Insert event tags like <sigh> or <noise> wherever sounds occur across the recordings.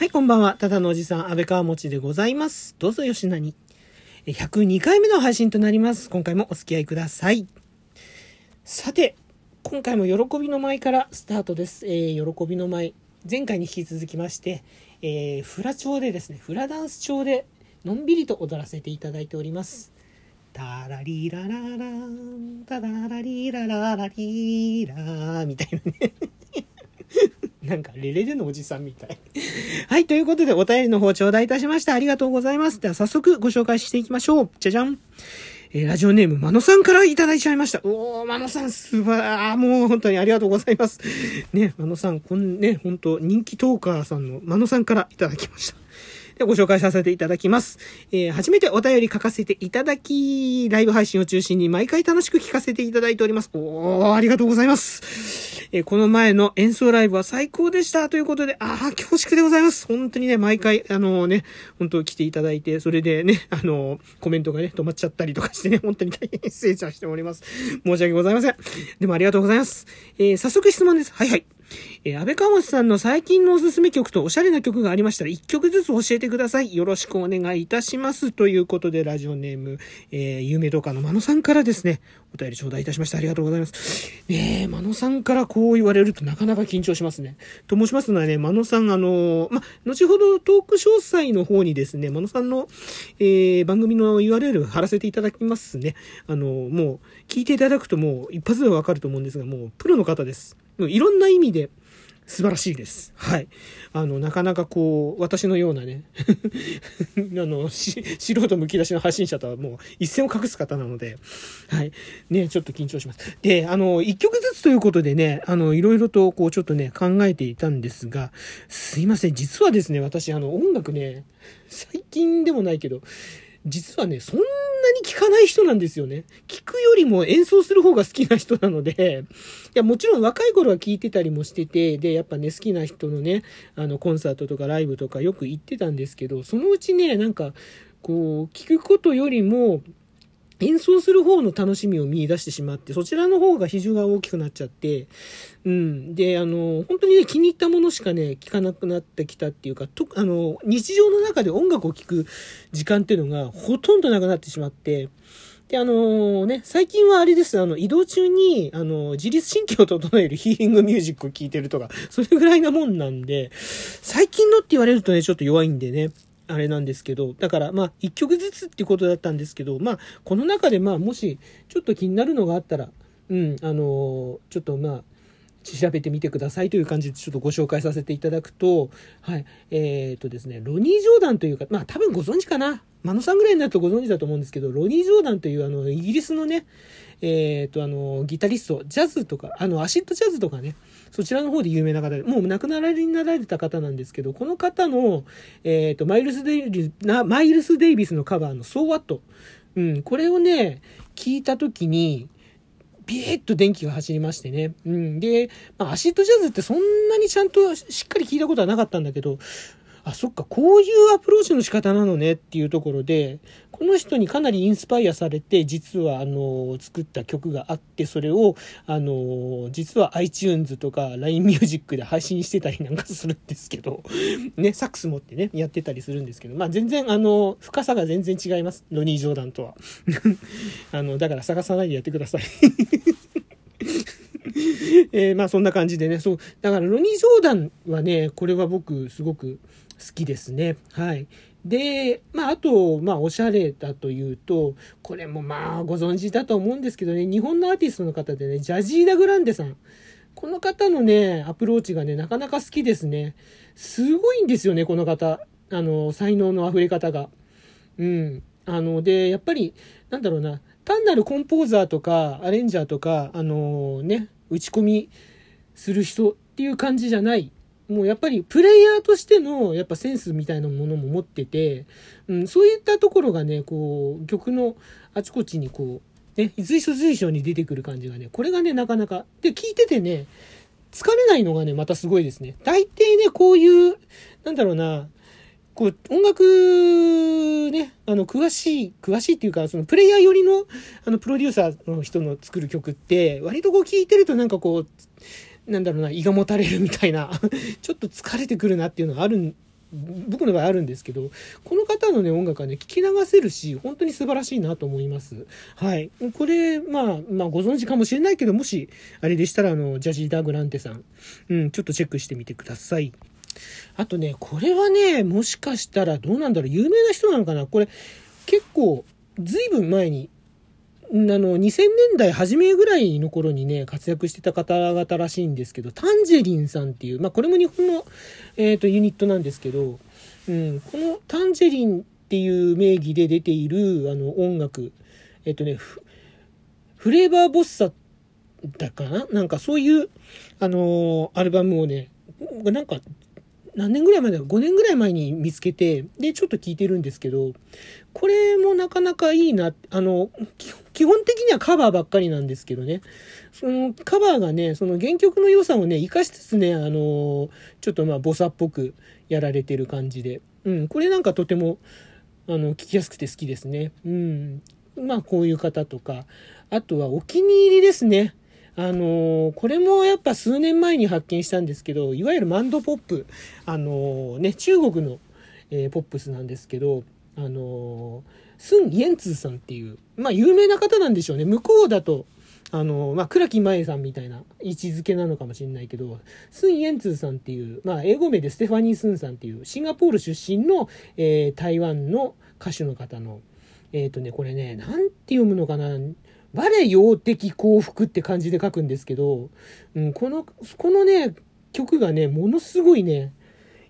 はい、こんばんは。ただのおじさん、安倍川持でございます。どうぞよしなに。102回目の配信となります。今回もお付き合いください。さて、今回も喜びの舞からスタートです。えー喜びの舞。前回に引き続きまして、えーフラ調でですね、フラダンス調で、のんびりと踊らせていただいております。タラリラララン、タララリラララリラーみたいなね。なんか、レレレのおじさんみたい。はい、ということで、お便りの方頂戴いたしました。ありがとうございます。では、早速ご紹介していきましょう。じゃじゃん。えーラジオネーム、まのさんからいただいちゃいました。おー、まのさん、すば、あーもう本当にありがとうございます。ね、まのさん、こんね、本当人気トーカーさんのまのさんからいただきました。でご紹介させていただきます。えー初めてお便り書かせていただき、ライブ配信を中心に毎回楽しく聞かせていただいております。おー、ありがとうございます。えーこの前の演奏ライブは最高でしたということで、あー、恐縮でございます。本当にね、毎回、あのね、本当来ていただいて、それでね、あのコメントがね、止まっちゃったりとかしてね、<laughs> 本当に大変失礼しております。申し訳ございません。でもありがとうございます。えー早速質問です。はいはい。えー安倍川本さんの最近のおすすめ曲とおしゃれな曲がありましたら、一曲ずつ教えてください。よろしくお願いいたします。ということで、ラジオネーム、えー有名動画のまのさんからですね、お便り頂戴いたしました。ありがとうございます。ねえ、まのさんからこう言われるとなかなか緊張しますね。と申しますのはね、まのさん、あのま、後ほどトーク詳細の方にですね、まのさんの、えー番組の URL 貼らせていただきますね。あのもう、聞いていただくともう一発でわかると思うんですが、もう、プロの方です。もういろんな意味で、素晴らしいです。はい。あの、なかなかこう、私のようなね、<laughs> あの、素人むき出しの発信者とはもう一線を隠す方なので、はい。ね、ちょっと緊張します。で、あの、一曲ずつということでね、あの、いろいろとこう、ちょっとね、考えていたんですが、すいません。実はですね、私、あの、音楽ね、最近でもないけど、実はね、そんなに聴かない人なんですよね。聴くよりも演奏する方が好きな人なので、いや、もちろん若い頃は聴いてたりもしてて、で、やっぱね、好きな人のね、あの、コンサートとかライブとかよく行ってたんですけど、そのうちね、なんか、こう、聴くことよりも、演奏する方の楽しみを見出してしまって、そちらの方が比重が大きくなっちゃって、うん。で、あの、本当にね、気に入ったものしかね、聴かなくなってきたっていうか、と、あの、日常の中で音楽を聴く時間っていうのがほとんどなくなってしまって、で、あのね、最近はあれです、あの、移動中に、あの、自律神経を整えるヒーリングミュージックを聴いてるとか、それぐらいなもんなんで、最近のって言われるとね、ちょっと弱いんでね、あれなんですけど、だからまあ、一曲ずつっていうことだったんですけど、まあ、この中でまあ、もし、ちょっと気になるのがあったら、うん、あのちょっとまあ、調べてみてくださいという感じでちょっとご紹介させていただくと、はい、えー、とですね、ロニー・ジョーダンというか、まあ多分ご存知かな。マノさんぐらいになるとご存知だと思うんですけど、ロニー・ジョーダンというあの、イギリスのね、えー、と、あの、ギタリスト、ジャズとか、あの、アシッドジャズとかね、そちらの方で有名な方で、もう亡くなられになられた方なんですけど、この方の、えー、と、マイルス・デイビス、マイルス・デイビスのカバーの So What? うん、これをね、聞いた時に、ビーッと電気が走りましてね。うん。で、まあ、アシッドジャズってそんなにちゃんとしっかり聞いたことはなかったんだけど、あ、そっか、こういうアプローチの仕方なのねっていうところで、この人にかなりインスパイアされて、実は、あの、作った曲があって、それを、あの、実は iTunes とか LINE Music で配信してたりなんかするんですけど、ね、サックス持ってね、やってたりするんですけど、まあ全然、あの、深さが全然違います。ロニー・ジョーダンとは。<laughs> あの、だから探さないでやってください。<laughs> <laughs> えーまあそんな感じでね、そう、だからロニー・ジョーダンはね、これは僕すごく好きですね。はい。で、まああと、まあおしゃれだというと、これもまあご存知だと思うんですけどね、日本のアーティストの方でね、ジャジーダ・グランデさん。この方のね、アプローチがね、なかなか好きですね。すごいんですよね、この方。あの、才能の溢れ方が。うん。あの、で、やっぱり、なんだろうな、単なるコンポーザーとか、アレンジャーとか、あのね、打ち込みする人っていう感じじゃない。もうやっぱりプレイヤーとしてのやっぱセンスみたいなものも持ってて、うん、そういったところがね、こう、曲のあちこちにこう、ね、随所随所に出てくる感じがね、これがね、なかなか、で、聞いててね、疲れないのがね、またすごいですね。大抵ね、こういう、なんだろうな、こう、音楽ね、あの、詳しい、詳しいっていうか、その、プレイヤー寄りの、あの、プロデューサーの人の作る曲って、割とこう聴いてるとなんかこう、なんだろうな、胃がもたれるみたいな、<laughs> ちょっと疲れてくるなっていうのがある僕の場合あるんですけど、この方のね、音楽はね、聞き流せるし、本当に素晴らしいなと思います。はい。これ、まあ、まあ、ご存知かもしれないけど、もし、あれでしたら、あの、ジャジー・ダ・グランテさん、うん、ちょっとチェックしてみてください。あとね、これはね、もしかしたら、どうなんだろう、有名な人なのかな？これ、結構、ずいぶん前にあの、2000年代初めぐらいの頃にね、活躍してた方々らしいんですけど、タンジェリンさんっていう、まあ、これも日本の、えっ、ー、と、ユニットなんですけど、うん、このタンジェリンっていう名義で出ている、あの、音楽、えっ、ー、とね、フレーバーボッサだかな？なんかそういう、あのー、アルバムをね、なんか何年ぐらい前だ？ろ ?5 年ぐらい前に見つけて、で、ちょっと聞いてるんですけど、これもなかなかいいな、あの、基本的にはカバーばっかりなんですけどね、そのカバーがね、その原曲の良さをね、活かしつつね、あの、ちょっとまあ、ボサっぽくやられてる感じで、うん、これなんかとても、あの、聞きやすくて好きですね。うん。まあ、こういう方とか、あとはお気に入りですね。あの、これもやっぱ数年前に発見したんですけど、いわゆるマンドポップ、あの、ね、中国の、えー、ポップスなんですけど、あのスン・イエンツーさんっていう、まあ有名な方なんでしょうね。向こうだと、あの、まあ、倉木麻衣さんみたいな位置づけなのかもしれないけど、スン・イエンツーさんっていう、まあ、英語名でステファニー・スンさんっていう、シンガポール出身の、えー、台湾の歌手の方の、えっ、ー、とね、これね、なんて読むのかな、我用的幸福って感じで書くんですけど、うん、この、このね、曲がね、ものすごいね、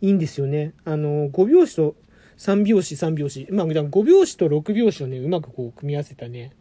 いいんですよね。あの、5拍子と3拍子、3拍子。まあ、5拍子と6拍子をね、うまくこう、組み合わせたね。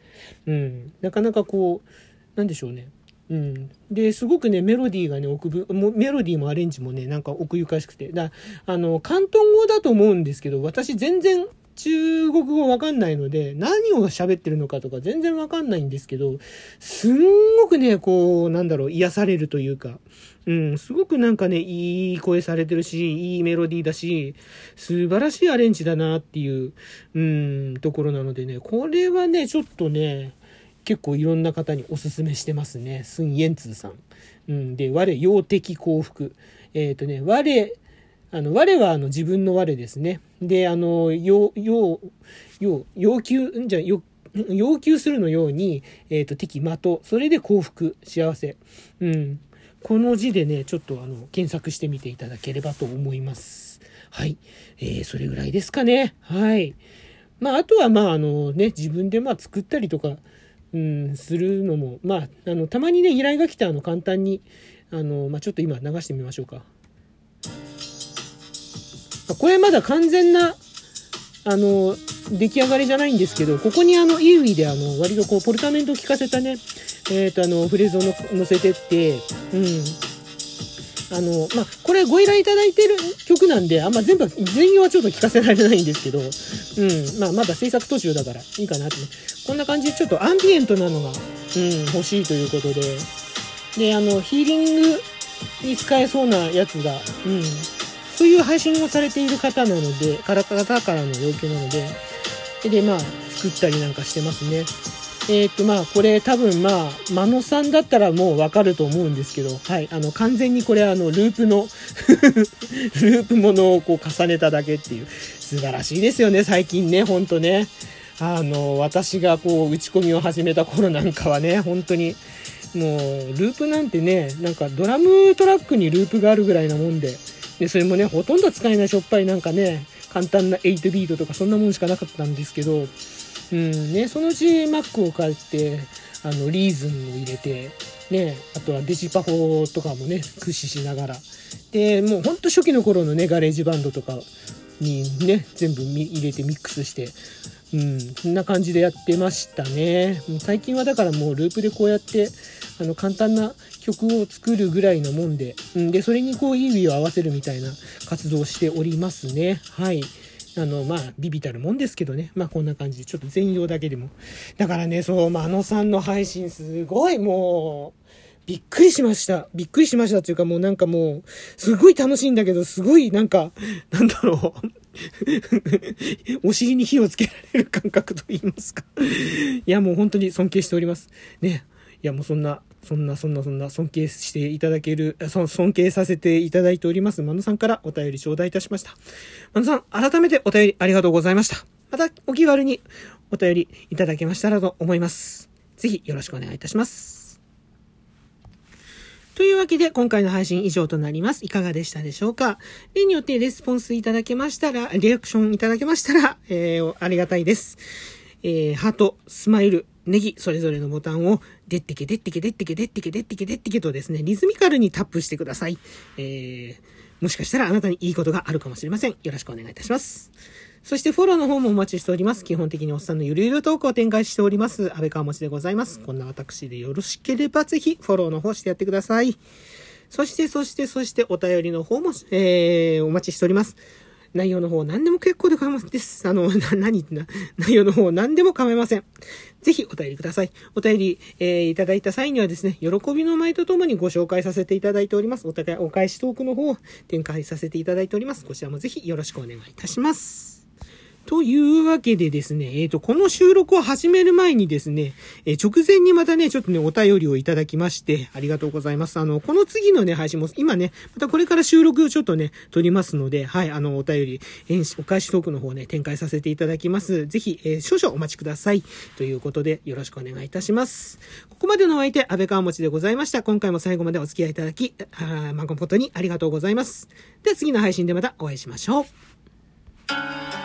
うん。なかなかこう、なんでしょうね。うん。で、すごくね、メロディーがね、奥ぶ、メロディーもアレンジもね、なんか奥ゆかしくて。だあの、広東語だと思うんですけど、私全然中国語わかんないので、何を喋ってるのかとか全然わかんないんですけど、すんごくね、こう、なんだろう、癒されるというか、うん、すごくなんかね、いい声されてるし、いいメロディーだし、素晴らしいアレンジだなっていう、うん、ところなのでね、これはね、ちょっとね、結構いろんな方におすすめしてますね。スン・イエンツーさん。うん、で、我、用的幸福。えっ、ー、とね、我、あの、我はあの自分の我ですね。で、あの、要、要、要、要求、んじゃ、要、要求するのように、えっ、ー、と、敵、的、それで幸福、幸せ。うん。この字でね、ちょっとあの、検索してみていただければと思います。はい。えー、それぐらいですかね。はい。まあ、あとは、まあ、あのね、自分でまあ、作ったりとか、うん、するのも、まあ、あの、たまにね、依頼が来たあの、簡単に、あの、まあ、ちょっと今流してみましょうか。これまだ完全な、あの、出来上がりじゃないんですけど、ここにあの、イーウィであの、割とこう、ポルタメントを効かせたね、えっ、ー、と、あの、フレーズを乗せてって、うん。あの、まあ、これご依頼いただいてる曲なんで、あんま全部、全容はちょっと聞かせられないんですけど、うん。まあ、まだ制作途中だからいいかなって、こんな感じでちょっとアンビエントなのが、うん、欲しいということで、で、あの、ヒーリングに使えそうなやつが、うん、そういう配信をされている方なので、から方からの要求なので、で、まあ、作ったりなんかしてますね。えっ、ー、と、まあ、これ多分まあ、真野さんだったらもうわかると思うんですけど、はい、あの、完全にこれあの、ループの <laughs> ループものをこう重ねただけっていう、素晴らしいですよね、最近ね、ほんとね。あの、私がこう、打ち込みを始めた頃なんかはね、本当に、もう、ループなんてね、なんかドラムトラックにループがあるぐらいなもんで、で、それもね、ほとんど使えないしょっぱいなんかね、簡単な8ビートとかそんなもんしかなかったんですけど、うんね、そのうち Mac を買って、あの、リーズンを入れて、ね、あとはデジパフォとかもね、駆使しながら。で、もうほんと初期の頃のね、ガレージバンドとかにね、全部入れてミックスして、うん、そんな感じでやってましたね。もう最近はだからもうループでこうやって、あの、簡単な曲を作るぐらいなもんで、うん、で、それにこう、意味を合わせるみたいな活動をしておりますね。はい。あの、まあ、微々たるもんですけどね。まあ、こんな感じで、ちょっと全容だけでも。だからね、そう、まあ、あのさんの配信すごいもう、びっくりしました。びっくりしましたっていうかもうなんかもう、すごい楽しいんだけど、すごいなんか、なんだろう。<laughs> お尻に火をつけられる感覚と言いますか。いや、もう本当に尊敬しております。ね。いや、もうそんな、そんな、そんな、そんな、尊敬していただける、そ尊敬させていただいております、マノさんからお便り頂戴いたしました。マノさん、改めてお便りありがとうございました。また、お気軽にお便りいただけましたらと思います。ぜひ、よろしくお願いいたします。というわけで、今回の配信以上となります。いかがでしたでしょうか？例によってレスポンスいただけましたら、リアクションいただけましたら、えー、ありがたいです。えー、ハート、スマイル、ネギ、それぞれのボタンを、でってけ、でってけ、でってけ、でってけ、でってけ、でってけとですね、リズミカルにタップしてください。えー、もしかしたらあなたにいいことがあるかもしれません。よろしくお願いいたします。そしてフォローの方もお待ちしております。基本的におっさんのゆるゆるトークを展開しております。安倍川持でございます。こんな私でよろしければぜひフォローの方してやってください。そして、そして、そしてお便りの方も、えー、お待ちしております。内容の方何でも結構で構いませんです。あの、な、何ってな、内容の方何でも構いません。ぜひお便りください。お便り、えー、いただいた際にはですね、喜びの舞とともにご紹介させていただいております。お互いお返しトークの方を展開させていただいております。こちらもぜひよろしくお願いいたします。というわけでですね、えっ、ー、と、この収録を始める前にですね、えー、直前にまたね、ちょっとね、お便りをいただきまして、ありがとうございます。あの、この次のね、配信も、今ね、またこれから収録をちょっとね、撮りますので、はい、あの、お便り、お返しトークの方ね、展開させていただきます。ぜひ、えー、少々お待ちください。ということで、よろしくお願いいたします。ここまでのお相手、安倍川持でございました。今回も最後までお付き合いいただき、あ誠にありがとうございます。では次の配信でまたお会いしましょう。